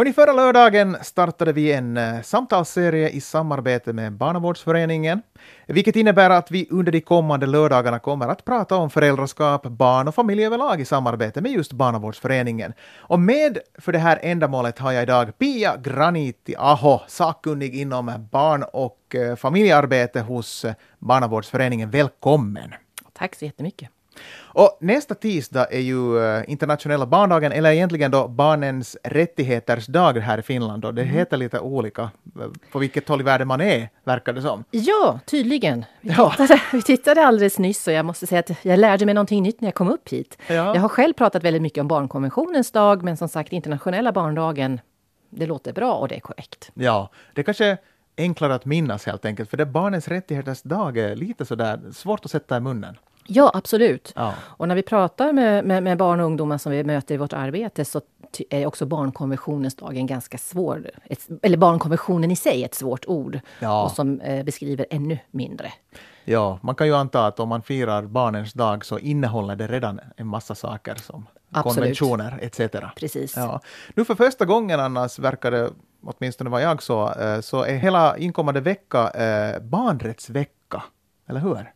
Hörni, förra lördagen startade vi en eh, samtalsserie i samarbete med Barnavårdsföreningen, vilket innebär att vi under de kommande lördagarna kommer att prata om föräldraskap, barn och familj överlag i samarbete med just Barnavårdsföreningen. Och med för det här ändamålet har jag idag Pia Graniti Aho, sakkunnig inom barn och eh, familjearbete hos eh, Barnavårdsföreningen. Välkommen! Tack så jättemycket! Och nästa tisdag är ju eh, internationella barndagen, eller egentligen då barnens rättigheters dag här i Finland. Och det mm. heter lite olika eh, på vilket håll i världen man är, verkar det som. Ja, tydligen. Vi tittade, vi tittade alldeles nyss och jag måste säga att jag lärde mig någonting nytt när jag kom upp hit. Ja. Jag har själv pratat väldigt mycket om barnkonventionens dag, men som sagt internationella barndagen, det låter bra och det är korrekt. Ja, det kanske enklare att minnas helt enkelt, för det barnens rättigheters dag är lite sådär svårt att sätta i munnen. Ja, absolut. Ja. Och när vi pratar med, med, med, barn och ungdomar som vi möter i vårt arbete så är också barnkonventionens dag en ganska svår... Ett, eller barnkonventionen i sig ett svårt ord ja. och som eh, beskriver ännu mindre. Ja, man kan ju anta att om man firar barnens dag så innehåller det redan en massa saker som Absolut. konventioner etc. Precis. Ja. Nu för första gången annars verkar det, åtminstone vad jag så, eh, så är hela inkommande vecka eh, barnrättsvecka, eller hur?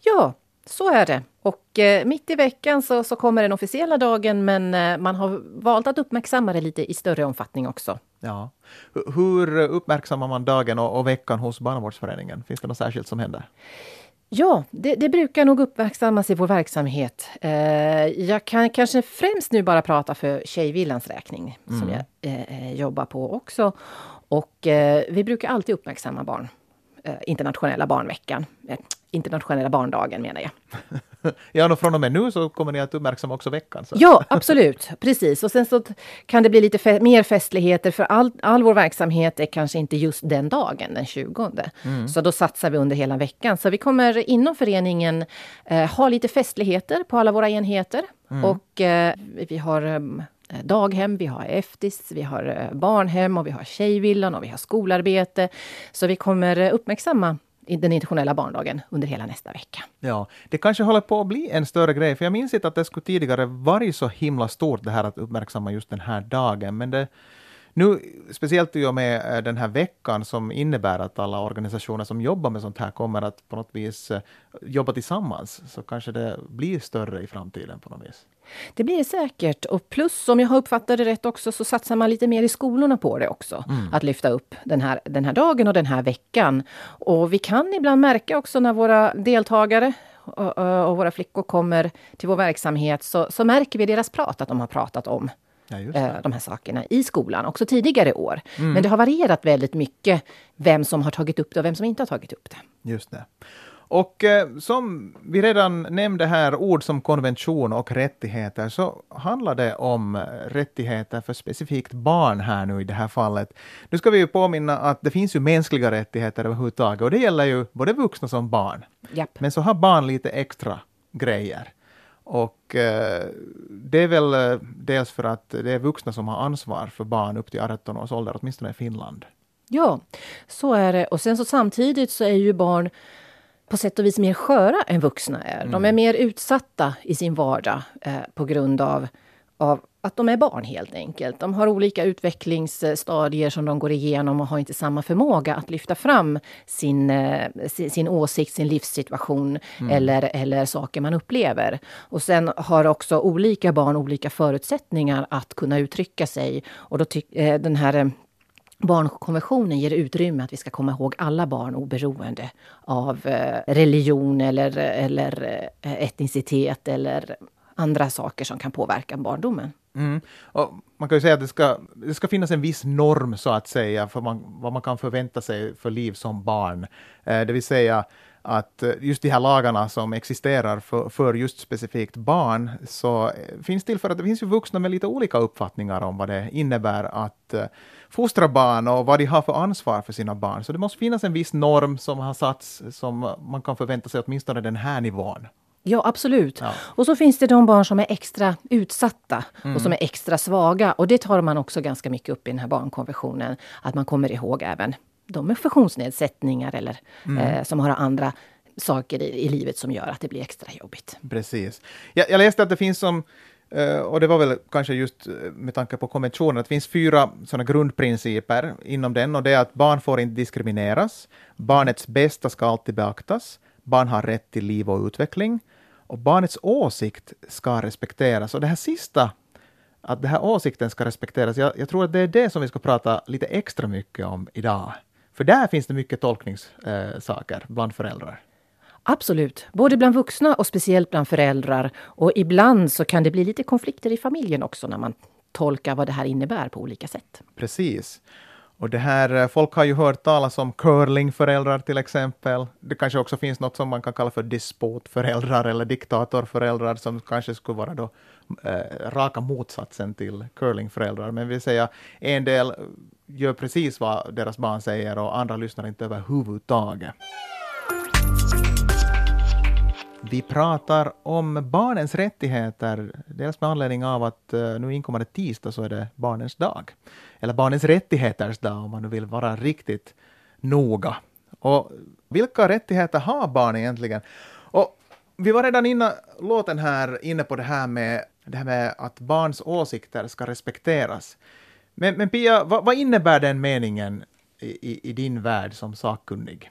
Ja, så är det. Och eh, mitt i veckan så, så kommer den officiella dagen men eh, man har valt att uppmärksamma det lite i större omfattning också. Ja. Hur uppmärksammar man dagen och, och veckan hos Barnavårdsföreningen? Finns det något särskilt som händer? Ja, det, det, brukar nog uppmärksammas i vår verksamhet. Eh, jag kan kanske främst nu bara prata för Tjejvillans räkning, mm. som jag eh, eh, jobbar på också. Och eh, vi brukar alltid uppmärksamma barn. Eh, internationella barnveckan internationella barndagen menar jag. ja, och från och med nu så kommer ni att uppmärksamma också veckan. Så. Ja, absolut. Precis. Och sen så kan det bli lite fe mer festligheter för all, all vår verksamhet är kanske inte just den dagen, den 20. Mm. Så då satsar vi under hela veckan. Så vi kommer inom föreningen eh, ha lite festligheter på alla våra enheter. Mm. Och eh, vi har eh, Eh, daghem, vi har eftis, vi har eh, barnhem och vi har tjejvillan och vi har skolarbete. Så vi kommer eh, uppmärksamma den internationella barndagen under hela nästa vecka. Ja, det kanske håller på att bli en större grej, för jag minns inte att det skulle tidigare varit så himla stort det här att uppmärksamma just den här dagen, men det nu, speciellt i och med den här veckan som innebär att alla organisationer som jobbar med sånt här kommer att på något vis jobba tillsammans, så kanske det blir större i framtiden på något vis. Det blir det säkert. Och plus, om jag har uppfattat det rätt också, så satsar man lite mer i skolorna på det också. Mm. Att lyfta upp den här, den här dagen och den här veckan. Och vi kan ibland märka också när våra deltagare och, och våra flickor kommer till vår verksamhet, så, så märker vi deras prat att de har pratat om Ja, eh, de här sakerna i skolan, också tidigare år. Mm. Men det har varierat väldigt mycket vem som har tagit upp det och vem som inte har tagit upp det. Just det. Och eh, som vi redan nämnde här, ord som konvention och rättigheter, så handlar det om eh, rättigheter för specifikt barn här nu i det här fallet. Nu ska vi ju påminna att det finns ju mänskliga rättigheter överhuvudtaget och det gäller ju både vuxna som barn. Japp. Men så har barn lite extra grejer. Och eh, det är väl eh, dels för att det är vuxna som har ansvar för barn upp till 18 års ålder, åtminstone i Finland. Ja, så är det. Och sen så samtidigt så är ju barn på sätt och vis mer sköra än vuxna är. Mm. De är mer utsatta i sin vardag eh, på grund av, av att de är barn helt enkelt. De har olika utvecklingsstadier som de går igenom och har inte samma förmåga att lyfta fram sin, eh, sin, sin åsikt, sin livssituation mm. eller, eller saker man upplever. Och sen har också olika barn olika förutsättningar att kunna uttrycka sig. Och då eh, den här eh, Barnkonventionen ger utrymme att vi ska komma ihåg alla barn oberoende av eh, religion eller, eh, eller eh, etnicitet eller andra saker som kan påverka barndomen. Mm. Och man kan ju säga att det ska, det ska finnas en viss norm så att säga för man, vad man kan förvänta sig för liv som barn. Eh, det vill säga att just de här lagarna som existerar för, för just specifikt barn, så finns till för att det finns ju vuxna med lite olika uppfattningar om vad det innebär att fostra barn och vad de har för ansvar för sina barn. Så det måste finnas en viss norm som har satts som man kan förvänta sig åtminstone den här nivån. Ja, absolut. Ja. Och så finns det de barn som är extra utsatta mm. och som är extra svaga. Och det tar man också ganska mycket upp i den här barnkonventionen. Att man kommer ihåg även de med funktionsnedsättningar eller mm. eh, som har andra saker i, i, livet som gör att det blir extra jobbigt. Precis. Jag, jag läste att det finns som Uh, och det var väl kanske just eh, med tanke på konventionen, att det finns fyra sådana grundprinciper inom den, och det är att barn får inte diskrimineras, barnets bästa ska alltid beaktas, barn har rätt till liv och utveckling, och barnets åsikt ska respekteras. Och det här sista, att den här åsikten ska respekteras, jag, jag tror att det är det som vi ska prata lite extra mycket om idag. För där finns det mycket tolkningssaker eh, bland föräldrar. Absolut, både bland vuxna och speciellt bland föräldrar. Och ibland så kan det bli lite konflikter i familjen också när man tolkar vad det här innebär på olika sätt. Precis. Och det här, eh, folk har ju hört talas om curlingföräldrar till exempel. Det kanske också finns något som man kan kalla för despotföräldrar eller diktatorföräldrar som kanske skulle vara då eh, raka motsatsen till curlingföräldrar. Men vi säger en del gör precis vad deras barn säger och andra lyssnar inte överhuvudtaget. Vi pratar om barnens rättigheter, dels med anledning av att eh, nu inkommande tisdag så är det barnens dag. Eller barnens rättigheters dag om man nu vill vara riktigt noga. Och vilka rättigheter har barn egentligen? Och vi var redan innan låten här inne på det här med, det här med att barns åsikter ska respekteras. Men, men Pia, vad, vad innebär den meningen i, i, i din värld som sakkunnig?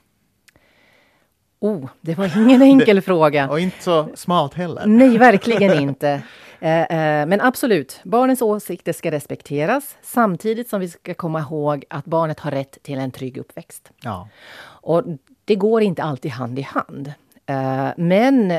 Oh, det var ingen enkel det, fråga. Och inte så smalt heller. Nej, verkligen inte. Eh, eh, men absolut, barnens åsikter ska respekteras samtidigt som vi ska komma ihåg att barnet har rätt till en trygg uppväxt. Ja. Och det går inte alltid hand i hand. Eh, men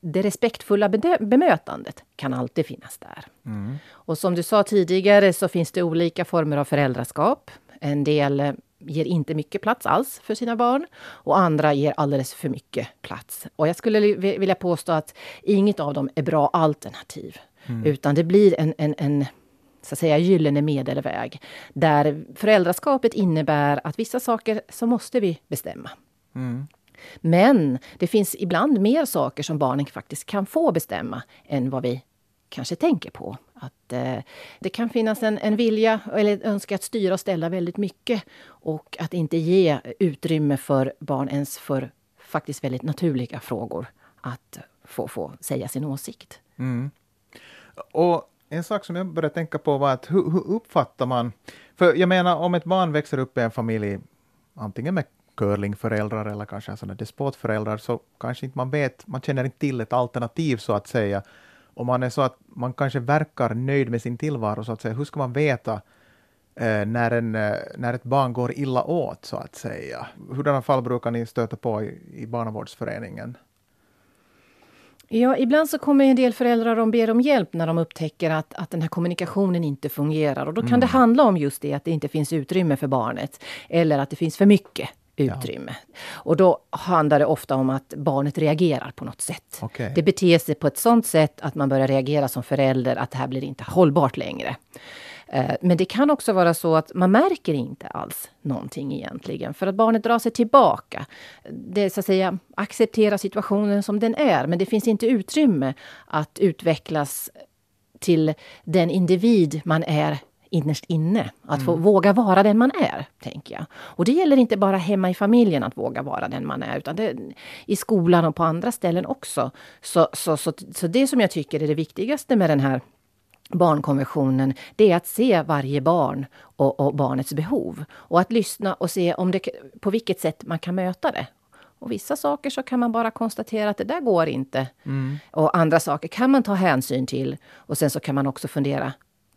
det respektfulla bemötandet kan alltid finnas där. Mm. Och som du sa tidigare så finns det olika former av föräldraskap. En del ger inte mycket plats alls för sina barn och andra ger alldeles för mycket plats. Och jag skulle vilja påstå att inget av dem är bra alternativ. Mm. Utan det blir en, en, en så att säga gyllene medelväg. Där föräldraskapet innebär att vissa saker så måste vi bestämma. Mm. Men det finns ibland mer saker som barnen faktiskt kan få bestämma än vad vi kanske tänker på. Att eh, det kan finnas en, en vilja eller önska önskan att styra och ställa väldigt mycket och att inte ge utrymme för barn ens för faktiskt väldigt naturliga frågor att få, få säga sin åsikt. Mm. Och en sak som jag började tänka på var att hur, hur, uppfattar man... För jag menar, om ett barn växer upp i en familj, antingen med curlingföräldrar eller kanske sådana despotföräldrar, så kanske inte man vet, man känner inte till ett alternativ så att säga om man är så att man kanske verkar nöjd med sin tillvaro, så att säga, hur ska man veta eh, när, en, eh, när ett barn går illa åt, så att säga? Hurdana fall brukar ni stöta på i, i barnavårdsföreningen? Ja, ibland så kommer en del föräldrar och ber om hjälp när de upptäcker att, att den här kommunikationen inte fungerar. Och då kan mm. det handla om just det, att det inte finns utrymme för barnet. Eller att det finns för mycket utrymme. Ja. Och då handlar det ofta om att barnet reagerar på något sätt. Okay. Det beter sig på ett sånt sätt att man börjar reagera som förälder att det här blir inte hållbart längre. Eh, men det kan också vara så att man märker inte alls någonting egentligen, för att barnet drar sig tillbaka. Det så att säga accepterar situationen som den är, men det finns inte utrymme att utvecklas till den individ man är innerst inne. Att få mm. våga vara den man är, tänker jag. Och det gäller inte bara hemma i familjen att våga vara den man är, utan det, i skolan och på andra ställen också. Så, så, så, så det som jag tycker är det viktigaste med den här barnkonventionen, det är att se varje barn och, och, barnets behov. Och att lyssna och se om det, på vilket sätt man kan möta det. Och vissa saker så kan man bara konstatera att det där går inte. Mm. Och andra saker kan man ta hänsyn till. Och sen så kan man också fundera,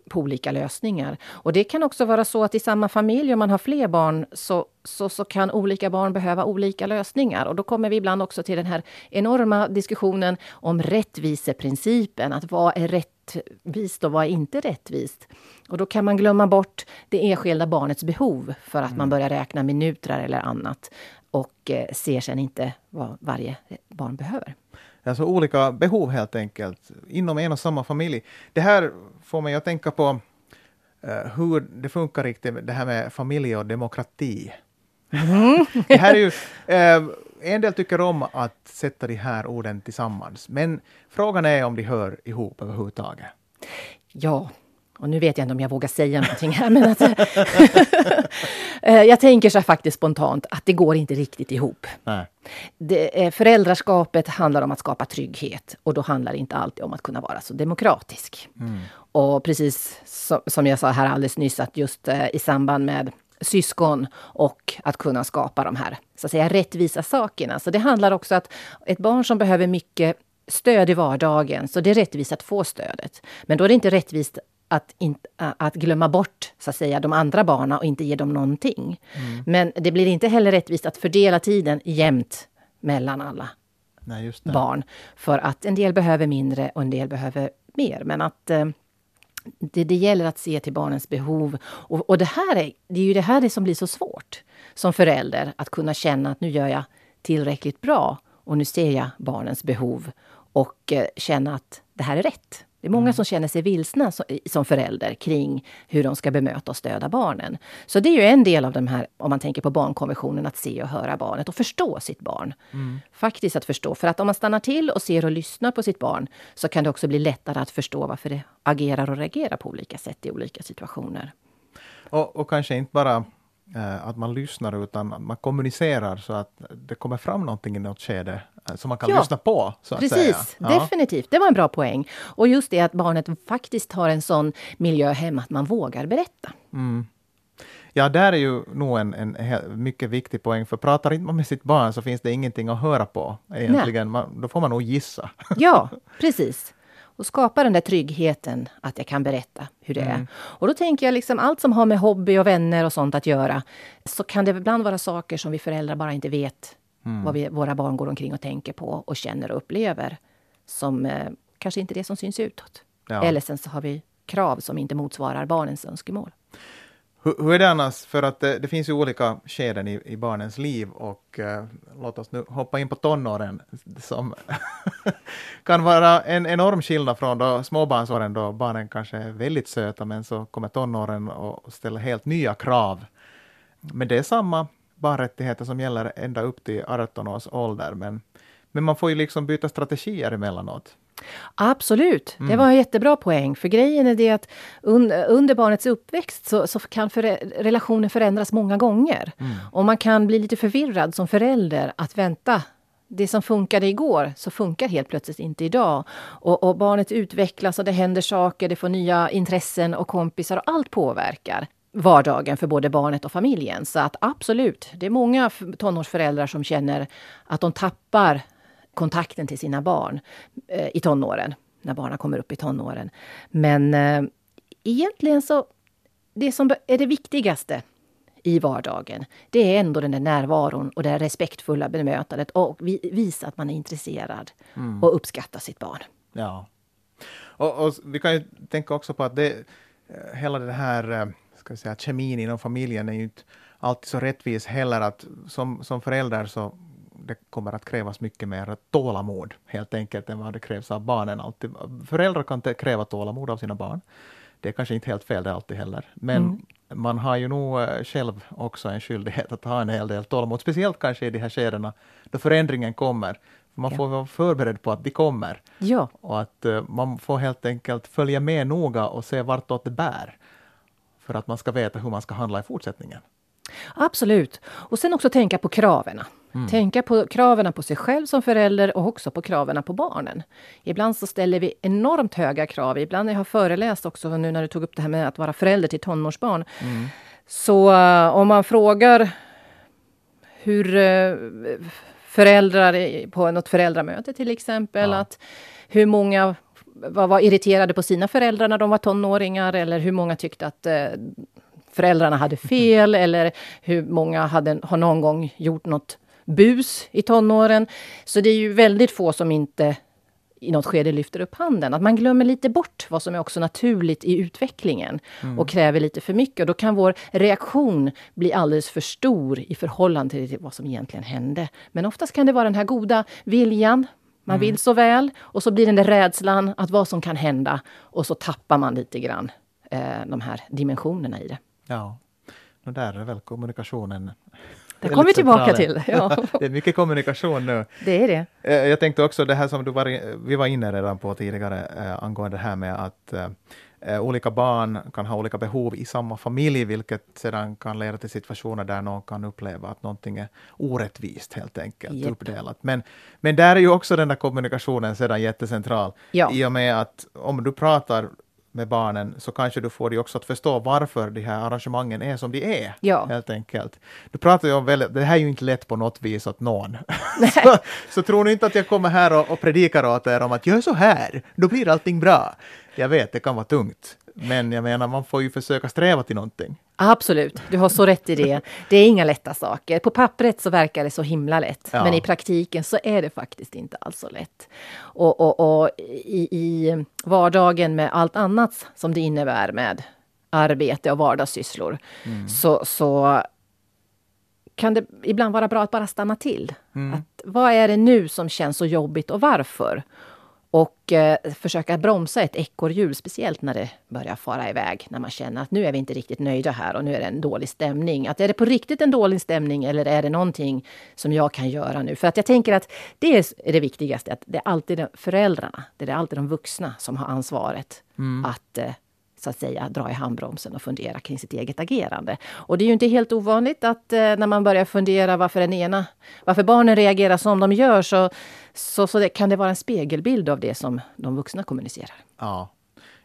på olika lösningar. Och det kan också vara så att i samma familj, om man har fler barn, så, så, så kan olika barn behöva olika lösningar. Och då kommer vi ibland också till den här enorma diskussionen om rättviseprincipen. Att vad är rättvist och vad är inte rättvist? Och då kan man glömma bort det enskilda barnets behov för att mm. man börjar räkna minuter eller annat och eh, ser sen inte vad varje barn behöver. Alltså olika behov helt enkelt, inom en och samma familj. Det här får mig att tänka på uh, hur det funkar riktigt, det här med familj och demokrati. Mm. det här är ju, uh, en del tycker om att sätta de här orden tillsammans, men frågan är om de hör ihop överhuvudtaget. Ja, och nu vet jag inte om jag vågar säga någonting här, men att, eh, jag tänker så faktiskt spontant att det går inte riktigt ihop. Det, eh, föräldraskapet handlar om att skapa trygghet och då handlar det inte alltid om att kunna vara så demokratisk. Mm. Och precis som, som jag sa här alldeles nyss, att just eh, i samband med syskon och att kunna skapa de här så att säga, rättvisa sakerna. Så det handlar också att ett barn som behöver mycket stöd i vardagen, så det är rättvist att få stödet. Men då är det inte rättvist att, in, att glömma bort så att säga, de andra barnen och inte ge dem någonting. Mm. Men det blir inte heller rättvist att fördela tiden jämnt mellan alla Nej, barn. För att en del behöver mindre och en del behöver mer. Men att eh, det, det gäller att se till barnens behov. Och, och det, här är, det är ju det här som blir så svårt som förälder, att kunna känna att nu gör jag tillräckligt bra och nu ser jag barnens behov och eh, känna att det här är rätt. Det är många mm. som känner sig vilsna som förälder kring hur de ska bemöta och stödja barnen. Så det är ju en del av de här, om man tänker på barnkonventionen, att se och höra barnet och förstå sitt barn. Mm. Faktiskt att förstå. För att om man stannar till och ser och lyssnar på sitt barn så kan det också bli lättare att förstå varför det agerar och reagerar på olika sätt i olika situationer. Och, och kanske inte bara Eh, att man lyssnar utan man kommunicerar så att det kommer fram någonting i något skede som man kan ja, lyssna på. precis, ja. definitivt. Det var en bra poäng. Och just det att barnet faktiskt har en sån miljö hemma att man vågar berätta. Mm. Ja, där är ju nog en, en, mycket viktig poäng, för pratar inte man med sitt barn så finns det ingenting att höra på. Egentligen. Man, då får man nog gissa. Ja, precis och skapa den där tryggheten att jag kan berätta hur det mm. är. Och då tänker jag liksom allt som har med hobby och vänner och sånt att göra, så kan det ibland vara saker som vi föräldrar bara inte vet mm. vad vi, våra barn går omkring och tänker på och känner och upplever. Som eh, kanske inte är det som syns utåt. Ja. Eller sen så har vi krav som inte motsvarar barnens önskemål. Hur, hur, är det annars, för att det, det finns ju olika skeden i, i barnens liv och uh, låt oss nu hoppa in på tonåren som kan vara en enorm skillnad från då småbarnsåren då barnen kanske är väldigt söta men så kommer tonåren och ställer helt nya krav. Men det är samma barnrättigheter som gäller ända upp till 18 års ålder men, men man får ju liksom byta strategier emellanåt. Absolut, mm. det var en jättebra poäng. För grejen är det att un, under barnets uppväxt så, så kan för, relationen förändras många gånger. Mm. Och man kan bli lite förvirrad som förälder att vänta, det som funkade igår, så funkar helt plötsligt inte idag. Och, och, barnet utvecklas och det händer saker, det får nya intressen och kompisar och allt påverkar vardagen för både barnet och familjen. Så att absolut, det är många tonårsföräldrar som känner att de tappar kontakten till sina barn eh, i tonåren, när barnen kommer upp i tonåren. Men eh, egentligen så, det som är det viktigaste i vardagen, det är ändå den där närvaron och det respektfulla bemötandet och vi, visa att man är intresserad mm. och uppskattar sitt barn. Ja. Och, och, vi kan ju tänka också på att det, eh, hela den här eh, ska säga, kemin inom familjen är ju inte alltid så rättvis heller att som, som förälder så det kommer att krävas mycket mer tålamod helt enkelt än vad det krävs av barnen. Alltid. Föräldrar kan kräva tålamod av sina barn. Det är kanske inte helt fel det alltid heller. Men mm. man har ju nog eh, själv också en skyldighet att ha en hel del tålamod, speciellt kanske i de här skedena då förändringen kommer. Man får vara förberedd på att de kommer. Ja. Och att uh, man får helt enkelt följa med noga och se vartåt det bär. För att man ska veta hur man ska handla i fortsättningen. Absolut. Och sen också tänka på kraven. Mm. Tänka på kraven på sig själv som förälder och också på kraven på barnen. Ibland så ställer vi enormt höga krav. Ibland jag har föreläst också, nu när du tog upp det här med att vara förälder till tonårsbarn. Mm. Så uh, om man frågar hur uh, föräldrar på något föräldramöte till exempel, ja. att hur många var, var irriterade på sina föräldrar när de var tonåringar eller hur många tyckte att uh, föräldrarna hade fel eller hur många hade, har någon gång gjort något bus i tonåren. Så det är ju väldigt få som inte i något skede lyfter upp handen. Att man glömmer lite bort vad som är också naturligt i utvecklingen mm. och kräver lite för mycket. Och då kan vår reaktion bli alldeles för stor i förhållande till vad som egentligen hände. Men oftast kan det vara den här goda viljan, man mm. vill så väl och så blir den där rädslan att vad som kan hända och så tappar man lite grann eh, de här dimensionerna i det. Ja, och där är väl kommunikationen det kommer vi tillbaka till. Ja. det är mycket kommunikation nu. Det är det. Eh, jag tänkte också det här som du var, vi var inne redan på tidigare äh, angående det här med att eh, olika barn kan ha olika behov i samma familj, vilket sedan kan leda till situationer där någon kan uppleva att någonting är orättvist helt enkelt Japp. uppdelat. Men, men där är ju också den där kommunikationen sedan jättecentral. Ja. I och med att om du pratar med barnen så kanske du får dig också att förstå varför de här arrangemangen är som de är. Ja. Helt enkelt. Du pratar ju om väldigt, det här är ju inte lätt på något vis åt någon. så, så tror ni inte att jag kommer här och, och predikar åt er om att gör så här, då blir allting bra. Jag vet, det kan vara tungt. Men jag menar, man får ju försöka sträva till någonting. Absolut, du har så rätt i det. Det är inga lätta saker. På pappret så verkar det så himla lätt, Ja. men i praktiken så är det faktiskt inte alls så lätt. Och, och, och i, i vardagen med allt annat som det innebär med arbete och vardagssysslor, så, så kan det ibland vara bra att bara stanna till. Att, vad är det nu som känns så jobbigt och varför? Och eh, försöka bromsa ett ekorrhjul, speciellt när det börjar fara iväg. När man känner att nu är vi inte riktigt nöjda här och nu är det en dålig stämning. Att är det på riktigt en dålig stämning eller är det någonting som jag kan göra nu? För att jag tänker att det är det viktigaste, att det är alltid föräldrarna, det är alltid de vuxna som har ansvaret att eh, så att säga dra i handbromsen och fundera kring sitt eget agerande. Och det är ju inte helt ovanligt att eh, när man börjar fundera varför den ena, varför barnen reagerar som de gör så, så, så det, kan det vara en spegelbild av det som de vuxna kommunicerar. Ja.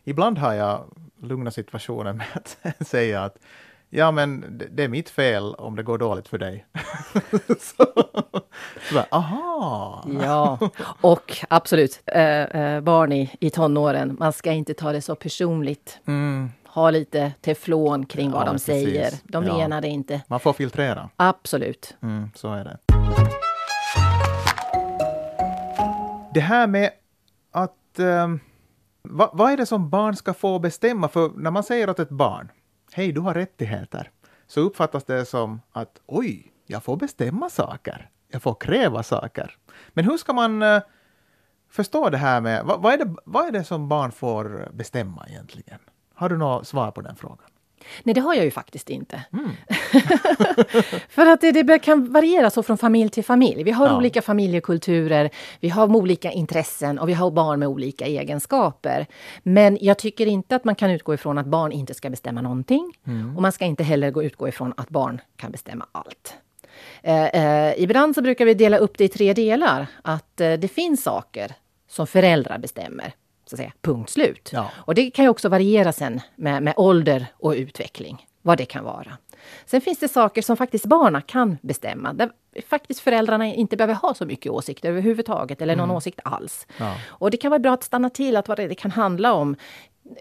Ibland har jag lugna situationer med att säga att ja, men det, är mitt fel om det går dåligt för dig. så, så bara, aha! Ja, och absolut, eh, eh, barn i, i tonåren, man ska inte ta det så personligt. Mm, Ha lite teflon kring Ja, vad de precis. säger. De Ja. menar det inte. man får filtrera. Absolut. Mm, så är det. Det här med att... ehm, vad, vad är det som barn ska få bestämma? För när man säger åt ett barn, hej, du har rättigheter, så uppfattas det som att oj, jag får bestämma saker. Jag får kräva saker. Men hur ska man eh, förstå det här med... Vad, vad, är det, vad är det som barn får bestämma egentligen? Har du något svar på den frågan? Nej, det har jag ju faktiskt inte. För att det, det kan variera så från familj till familj. Vi har Ja. olika familjekulturer, vi har olika intressen och vi har barn med olika egenskaper. Men jag tycker inte att man kan utgå ifrån att barn inte ska bestämma någonting. Och man ska inte heller gå utgå ifrån att barn kan bestämma allt. Eh, eh, ibland så brukar vi dela upp det i tre delar. Att eh, det finns saker som föräldrar bestämmer. Så att säga, punkt slut. Ja. Och det kan ju också variera sen med, med ålder och utveckling. Vad det kan vara. Sen finns det saker som faktiskt barnen kan bestämma. Där faktiskt föräldrarna inte behöver ha så mycket åsikter överhuvudtaget. Eller någon åsikt alls. Ja. Och det kan vara bra att stanna till, att vad det, det kan handla om.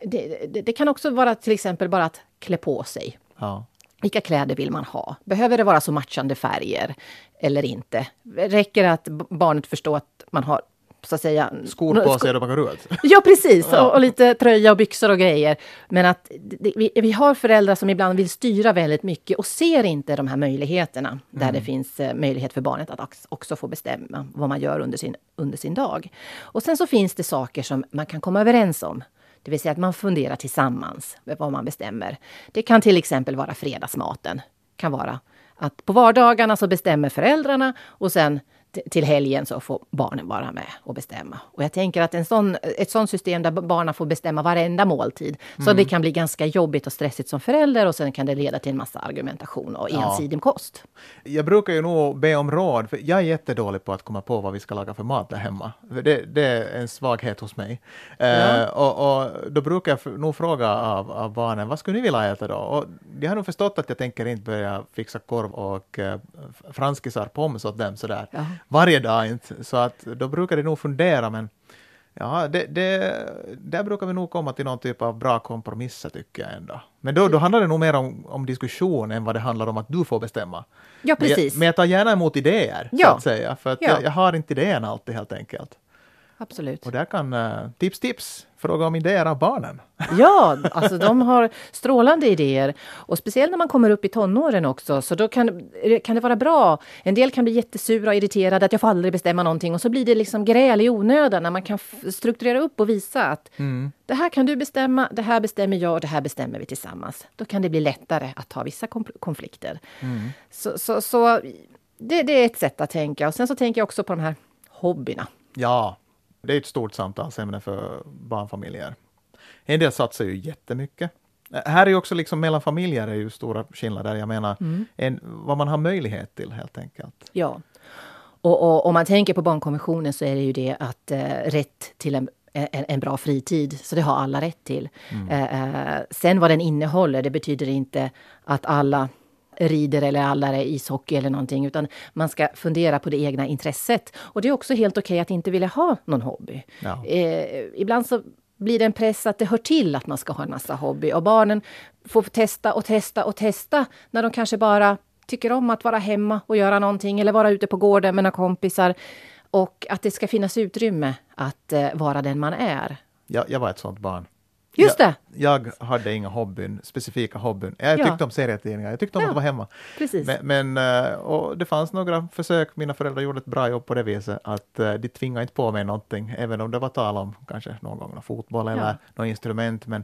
Det, det, det kan också vara till exempel bara att klä på sig. Ja. Vilka kläder vill man ha? Behöver det vara så matchande färger eller inte? Räcker det att barnet förstår att man har så att säga... Skor på sig går ut. Ja, precis. Ja. Och, och lite tröja och byxor och grejer. Men att det, vi, vi har föräldrar som ibland vill styra väldigt mycket och ser inte de här möjligheterna. Där det finns eh, möjlighet för barnet att också få bestämma vad man gör under sin, under sin dag. Och sen så finns det saker som man kan komma överens om. Det vill säga att man funderar tillsammans med vad man bestämmer. Det kan till exempel vara fredagsmaten. kan vara att på vardagarna så bestämmer föräldrarna och sen till helgen så får barnen vara med och bestämma. Och jag tänker att en sån, ett sånt system där barnen får bestämma varenda måltid, så det kan bli ganska jobbigt och stressigt som förälder och sen kan det leda till en massa argumentation och Ja. ensidig kost. Jag brukar ju nog be om råd, för jag är jättedålig på att komma på vad vi ska laga för mat där hemma. Det, det är en svaghet hos mig. Eh, och, och då brukar jag nog fråga av, av barnen, vad skulle ni vilja äta då? Och de har nog förstått att jag tänker inte börja fixa korv och f- franskisar pommes åt dem sådär Ja. Varje dag inte. Så att då brukar de nog fundera, men Ja, det, det, där brukar vi nog komma till någon typ av bra kompromisser tycker jag ändå. Men då, då handlar det nog mer om, om diskussion än vad det handlar om att du får bestämma. Ja, Men precis. jag, men jag tar gärna emot idéer, så Ja. att säga. För att Ja. jag, jag har inte idéerna alltid helt enkelt. Absolut. Och där kan, uh, tips tips, fråga om idéer av barnen. Ja, alltså de har strålande idéer. Och speciellt när man kommer upp i tonåren också, så då kan, kan det vara bra. En del kan bli jättesura och irriterade att jag får aldrig bestämma någonting och så blir det liksom gräl i onödan när man kan strukturera upp och visa att det här kan du bestämma, det här bestämmer jag och det här bestämmer vi tillsammans. Då kan det bli lättare att ta vissa konflikter. Så, så, så det, det är ett sätt att tänka. Och sen så tänker jag också på de här hobbyerna. Ja, det är ett stort samtalsämne för barnfamiljer. En del satsar ju jättemycket. Här är ju också liksom mellan familjer är ju stora skillnader. Jag menar Mm. en, vad man har möjlighet till helt enkelt. Ja. Och, om man tänker på barnkonventionen så är det ju det att eh, rätt till en, en, en bra fritid, så det har alla rätt till. Eh, eh, sen vad den innehåller, det betyder inte att alla rider eller är ishockey eller någonting, utan man ska fundera på det egna intresset. Och det är också helt okej att inte vilja ha någon hobby. Ja. Eh, ibland så blir det en press att det hör till att man ska ha en massa hobby och barnen får testa och testa och testa när de kanske bara tycker om att vara hemma och göra någonting eller vara ute på gården med några kompisar. Och att det ska finnas utrymme att eh, vara den man är. Jag, jag var ett sånt barn. Just jag, det! Jag hade inga hobbyn, specifika hobbyn. Jag Ja. tyckte om serietidningar, jag tyckte om Ja. att vara hemma. Precis. Men, men eh, och det fanns några försök, mina föräldrar gjorde ett bra jobb på det viset, att eh, de tvingade inte på mig någonting, även om det var tal om kanske någon gång någon fotboll eller Ja. något instrument, men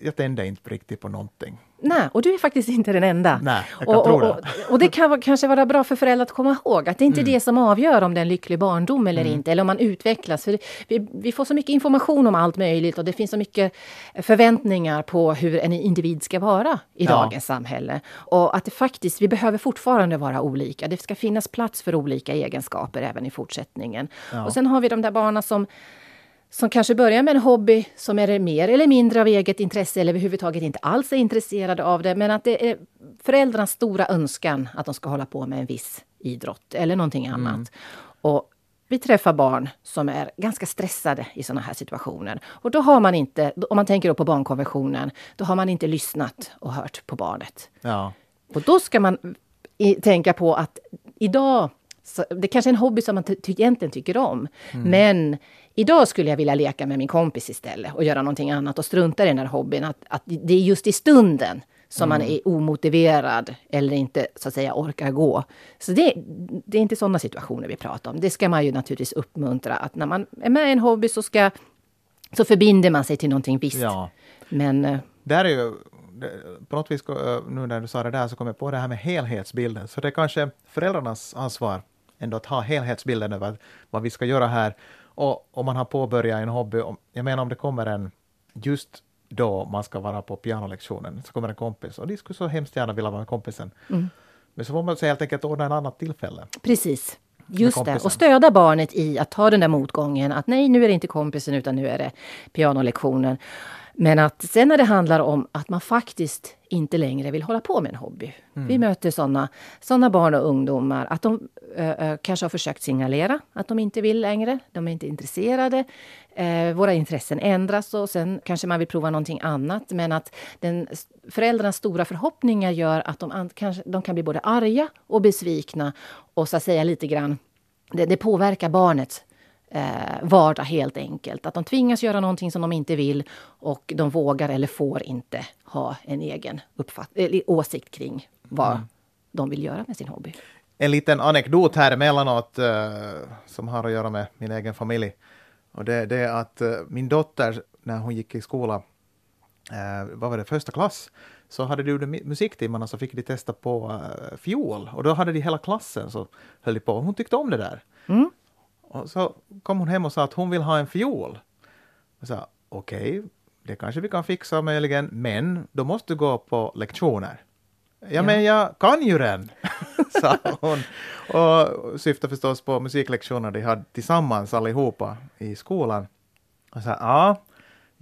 jag tände inte riktigt på någonting. Nej, och du är faktiskt inte den enda. Nej, jag kan och, tro det. och, och det kan kanske vara bra för föräldrar att komma ihåg att det är inte Mm. det som avgör om det är en lycklig barndom eller inte, eller om man utvecklas. För vi, vi får så mycket information om allt möjligt och det finns så mycket förväntningar på hur en individ ska vara i Ja. dagens samhälle. Och att det faktiskt, vi behöver fortfarande vara olika. Det ska finnas plats för olika egenskaper även i fortsättningen. Ja. Och sen har vi de där barnen som som kanske börjar med en hobby som är mer eller mindre av eget intresse eller överhuvudtaget inte alls är intresserade av det. Men att det är föräldrarnas stora önskan att de ska hålla på med en viss idrott eller någonting annat. Och vi träffar barn som är ganska stressade i sådana här situationer. Och då har man inte, om man tänker på barnkonventionen, då har man inte lyssnat och hört på barnet. Ja. Och då ska man i, tänka på att idag, så, det kanske är en hobby som man egentligen tycker om, men idag skulle jag vilja leka med min kompis istället och göra någonting annat och strunta i den här hobbyn. Att, att det är just i stunden som man är omotiverad eller inte så att säga orkar gå. Så det, det är inte sådana situationer vi pratar om. Det ska man ju naturligtvis uppmuntra att när man är med i en hobby så ska så förbinder man sig till någonting visst. ja. Men eh, Där är ju, på något vis, eh, nu när du sa det där, så kom jag på det här med helhetsbilden. Så det är kanske föräldrarnas ansvar ändå att ha helhetsbilden över vad vi ska göra här. Och om man har påbörjat en hobby, om, jag menar om det kommer en, just då man ska vara på pianolektionen, så kommer en kompis och de skulle så hemskt gärna vilja vara med kompisen. Mm. Men så får man så helt enkelt ordna en annat tillfälle. Precis. Just det. Och stödja barnet i att ta den där motgången. Att nej, nu är det inte kompisen utan nu är det pianolektionen. Men att sen när det handlar om att man faktiskt inte längre vill hålla på med en hobby. Vi möter sådana såna barn och ungdomar att de eh, kanske har försökt signalera att de inte vill längre. De är inte intresserade. Eh, våra intressen ändras och sen kanske man vill prova någonting annat. Men att den, föräldrarnas stora förhoppningar gör att de, an, kanske, de kan bli både arga och besvikna och så att säga lite grann det, det påverkar barnets eh, vardag helt enkelt. Att de tvingas göra någonting som de inte vill och de vågar eller får inte ha en egen uppfatt- åsikt kring vad de vill göra med sin hobby. En liten anekdot här emellanåt eh, som har att göra med min egen familj. Och det, det är att eh, min dotter, när hon gick i skola, eh, vad var det, första klass, så hade de musiktimmarna så fick de testa på eh, fiol. Och då hade de hela klassen så höll de på. Hon tyckte om det där. Mm. Och så kom hon hem och sa att hon vill ha en fiol. Jag sa okej, det kanske vi kan fixa möjligen, men då måste du gå på lektioner. Ja, Ja. men jag kan ju den, sa hon. Och syftar förstås på musiklektioner de hade tillsammans allihopa i skolan. Och sa ja,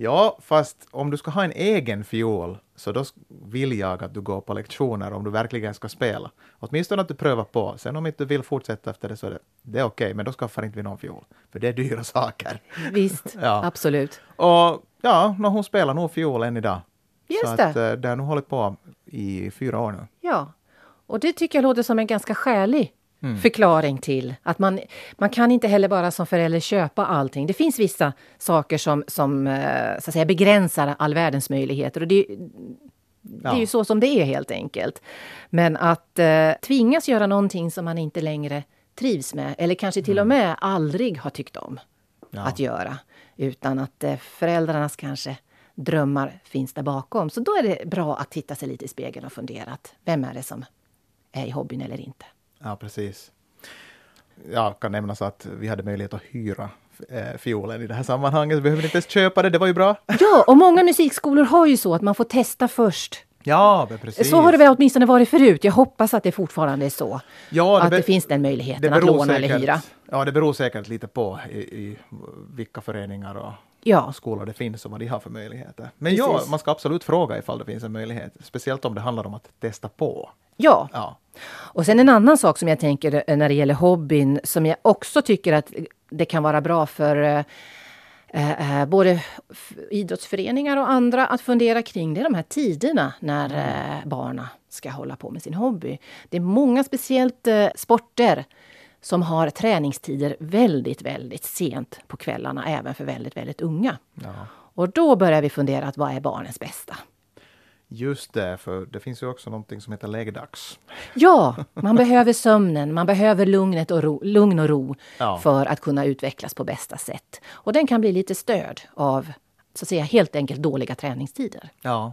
ja, fast om du ska ha en egen fiol så då vill jag att du går på lektioner om du verkligen ska spela. Åtminstone att du prövar på. Sen om inte du vill fortsätta efter det så är det, det är okej, men då skaffar inte vi någon fiol. För det är dyra saker. Visst, Ja. absolut. Och ja, nå, hon spelar nog fiol än idag. Just så det. att eh, det har nog hållit på i fyra år nu. Ja, och det tycker jag låter som en ganska skälig Mm. förklaring till att man, man kan inte heller bara som förälder köpa allting. Det finns vissa saker som, som eh, så att säga, begränsar all världens möjligheter. Och det, det är Ja. ju så som det är helt enkelt. Men att eh, tvingas göra någonting som man inte längre trivs med eller kanske till och med aldrig har tyckt om Mm. Ja. att göra. Utan att eh, föräldrarnas kanske drömmar finns där bakom. Så då är det bra att titta sig lite i spegeln och fundera att vem är det som är i hobbyn eller inte. Ja, precis. Jag kan nämna så att vi hade möjlighet att hyra eh, fiolen i det här sammanhanget. Så behöver ni inte ens köpa det, det var ju bra. Ja, och många musikskolor har ju så att man får testa först. Ja, precis. Så har det väl åtminstone varit förut. Jag hoppas att det fortfarande är så. Ja, att be- det finns den möjligheten det att låna eller säkert- hyra. Ja, det beror säkert lite på i, i vilka föreningar och Ja, skolor det finns och vad de har för möjligheter. Men ja, man ska absolut fråga ifall det finns en möjlighet. Speciellt om det handlar om att testa på. ja. Ja, Och sen en annan sak som jag tänker eh, när det gäller hobbyn som jag också tycker att det kan vara bra för eh, eh, både f- idrottsföreningar och andra att fundera kring det är de här tiderna när eh, barnen ska hålla på med sin hobby. Det är många speciellt eh, sporter som har träningstider väldigt, väldigt sent på kvällarna, även för väldigt, väldigt unga. ja. Och då börjar vi fundera att vad är barnens bästa? Just det, för det finns ju också någonting som heter läggdags. Ja, man behöver sömnen, man behöver lugnet och ro, lugn och ro Ja. för att kunna utvecklas på bästa sätt. Och den kan bli lite störd av så att säga, helt enkelt dåliga träningstider. Ja.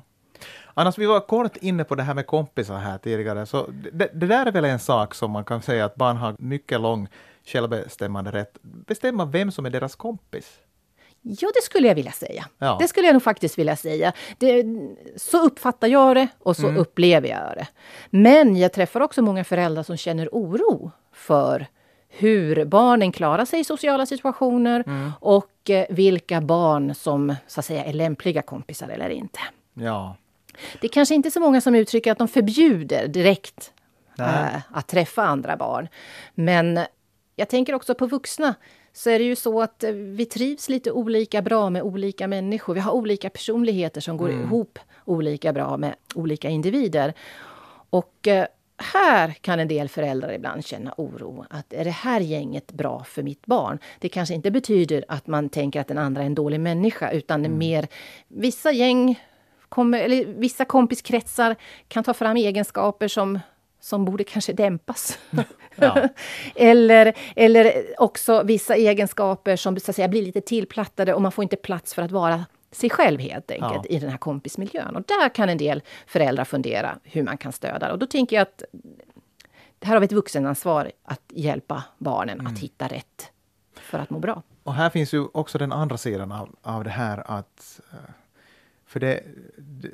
Annars, vi var kort inne på det här med kompisar här tidigare. Så det, det där är väl en sak som man kan säga att barn har mycket lång självbestämmande rätt. Bestämma vem som är deras kompis. Ja, det skulle jag vilja säga. Ja. Det skulle jag nog faktiskt vilja säga. Det, så uppfattar jag det och så Mm. upplever jag det. Men jag träffar också många föräldrar som känner oro för hur barnen klarar sig i sociala situationer Mm. och eh, vilka barn som så att säga är lämpliga kompisar eller inte. Ja. Det är kanske inte så många som uttrycker att de förbjuder direkt eh, att träffa andra barn. Men jag tänker också på vuxna. Så är det ju så att eh, vi trivs lite olika bra med olika människor. Vi har olika personligheter som går ihop olika bra med olika individer. Och eh, här kan en del föräldrar ibland känna oro. Att är det här gänget bra för mitt barn? Det kanske inte betyder att man tänker att den andra är en dålig människa, utan är mer vissa gäng kommer, eller vissa kompiskretsar kan ta fram egenskaper som, som borde kanske dämpas. Ja. eller, eller också vissa egenskaper som så att säga, blir lite tillplattade och man får inte plats för att vara sig själv helt enkelt Ja. i den här kompismiljön. Och där kan en del föräldrar fundera hur man kan stödja. Och då tänker jag att här har vi ett vuxenansvar att hjälpa barnen Mm. att hitta rätt för att må bra. Och här finns ju också den andra sidan av, av det här att eh, för det,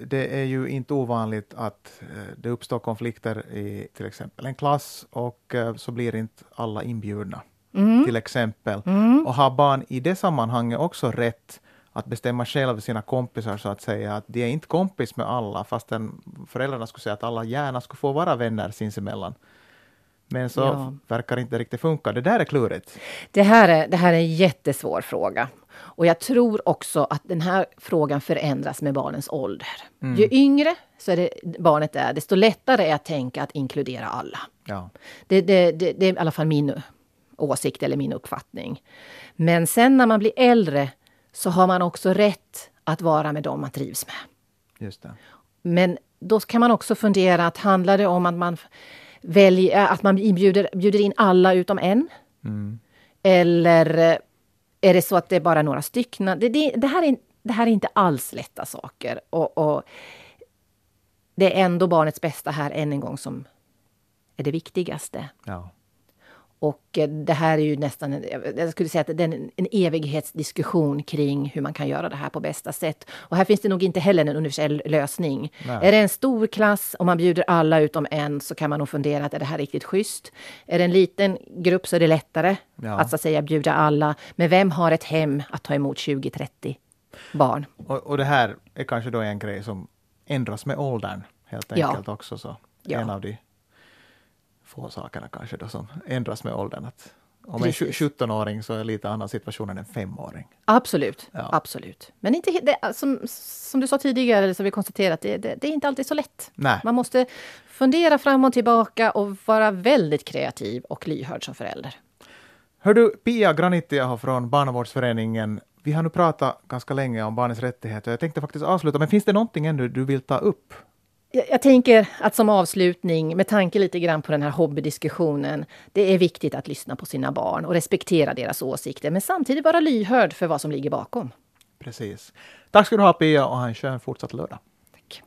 det- är ju inte ovanligt att eh, det uppstår konflikter i till exempel en klass och eh, så blir inte alla inbjudna. Till exempel. Och har barn i det sammanhanget också rätt att bestämma själv sina kompisar så att säga att de är inte kompis med alla fastän föräldrarna skulle säga att alla gärna skulle få vara vänner sinsemellan. Men så Ja. verkar inte riktigt funka. Det där är klurigt. Det här, är, det här är en jättesvår fråga. Och jag tror också att den här frågan förändras med barnens ålder. Ju yngre så är det, barnet är, desto lättare är att tänka att inkludera alla. Ja. Det, det, det, det är i alla fall min åsikt eller min uppfattning. Men sen när man blir äldre så har man också rätt att vara med dem man trivs med. Just det. Men då kan man också fundera att handlar det om att man väljer, att man inbjuder, bjuder in alla utom en? Eller eh, är det så att det är bara några stycken? Det, det, det, här, är, det här är inte alls lätta saker. Och, och det är ändå barnets bästa här än en gång som är det viktigaste. Ja. Och eh, det här är ju nästan, en- jag skulle säga att det är en, en evighetsdiskussion kring hur man kan göra det här på bästa sätt. Och här finns det nog inte heller en universell lösning. Nej. Är det en stor klass och man bjuder alla utom en så kan man nog fundera att är det här riktigt schysst? Är det en liten grupp så är det lättare Ja. att så att säga bjuda alla. Men vem har ett hem att ta emot 20-30 barn? Och, och det här är kanske då en grej som ändras med åldern helt Ja. enkelt också. Så Ja. En av de få sakerna kanske då som ändras med åldern. Att om en Precis. 17-åring så är lite annan situation än en femåring. Absolut, Ja. absolut. Men inte, det, som, som du sa tidigare, eller som vi konstaterat, det, det, det är inte alltid så lätt. Nej. Man måste fundera fram och tillbaka och vara väldigt kreativ och lyhörd som förälder. Hör du, Pia Granittiaho från Barnavårdsföreningen. Vi har nu pratat ganska länge om barnens rättigheter. Jag tänkte faktiskt avsluta, men finns det någonting ännu du vill ta upp? Jag, jag tänker att som avslutning, med tanke lite grann på den här hobbydiskussionen, det är viktigt att lyssna på sina barn och respektera deras åsikter, men samtidigt vara lyhörd för vad som ligger bakom. Precis. Tack ska du ha Pia och ha en skön fortsatt lördag. Tack.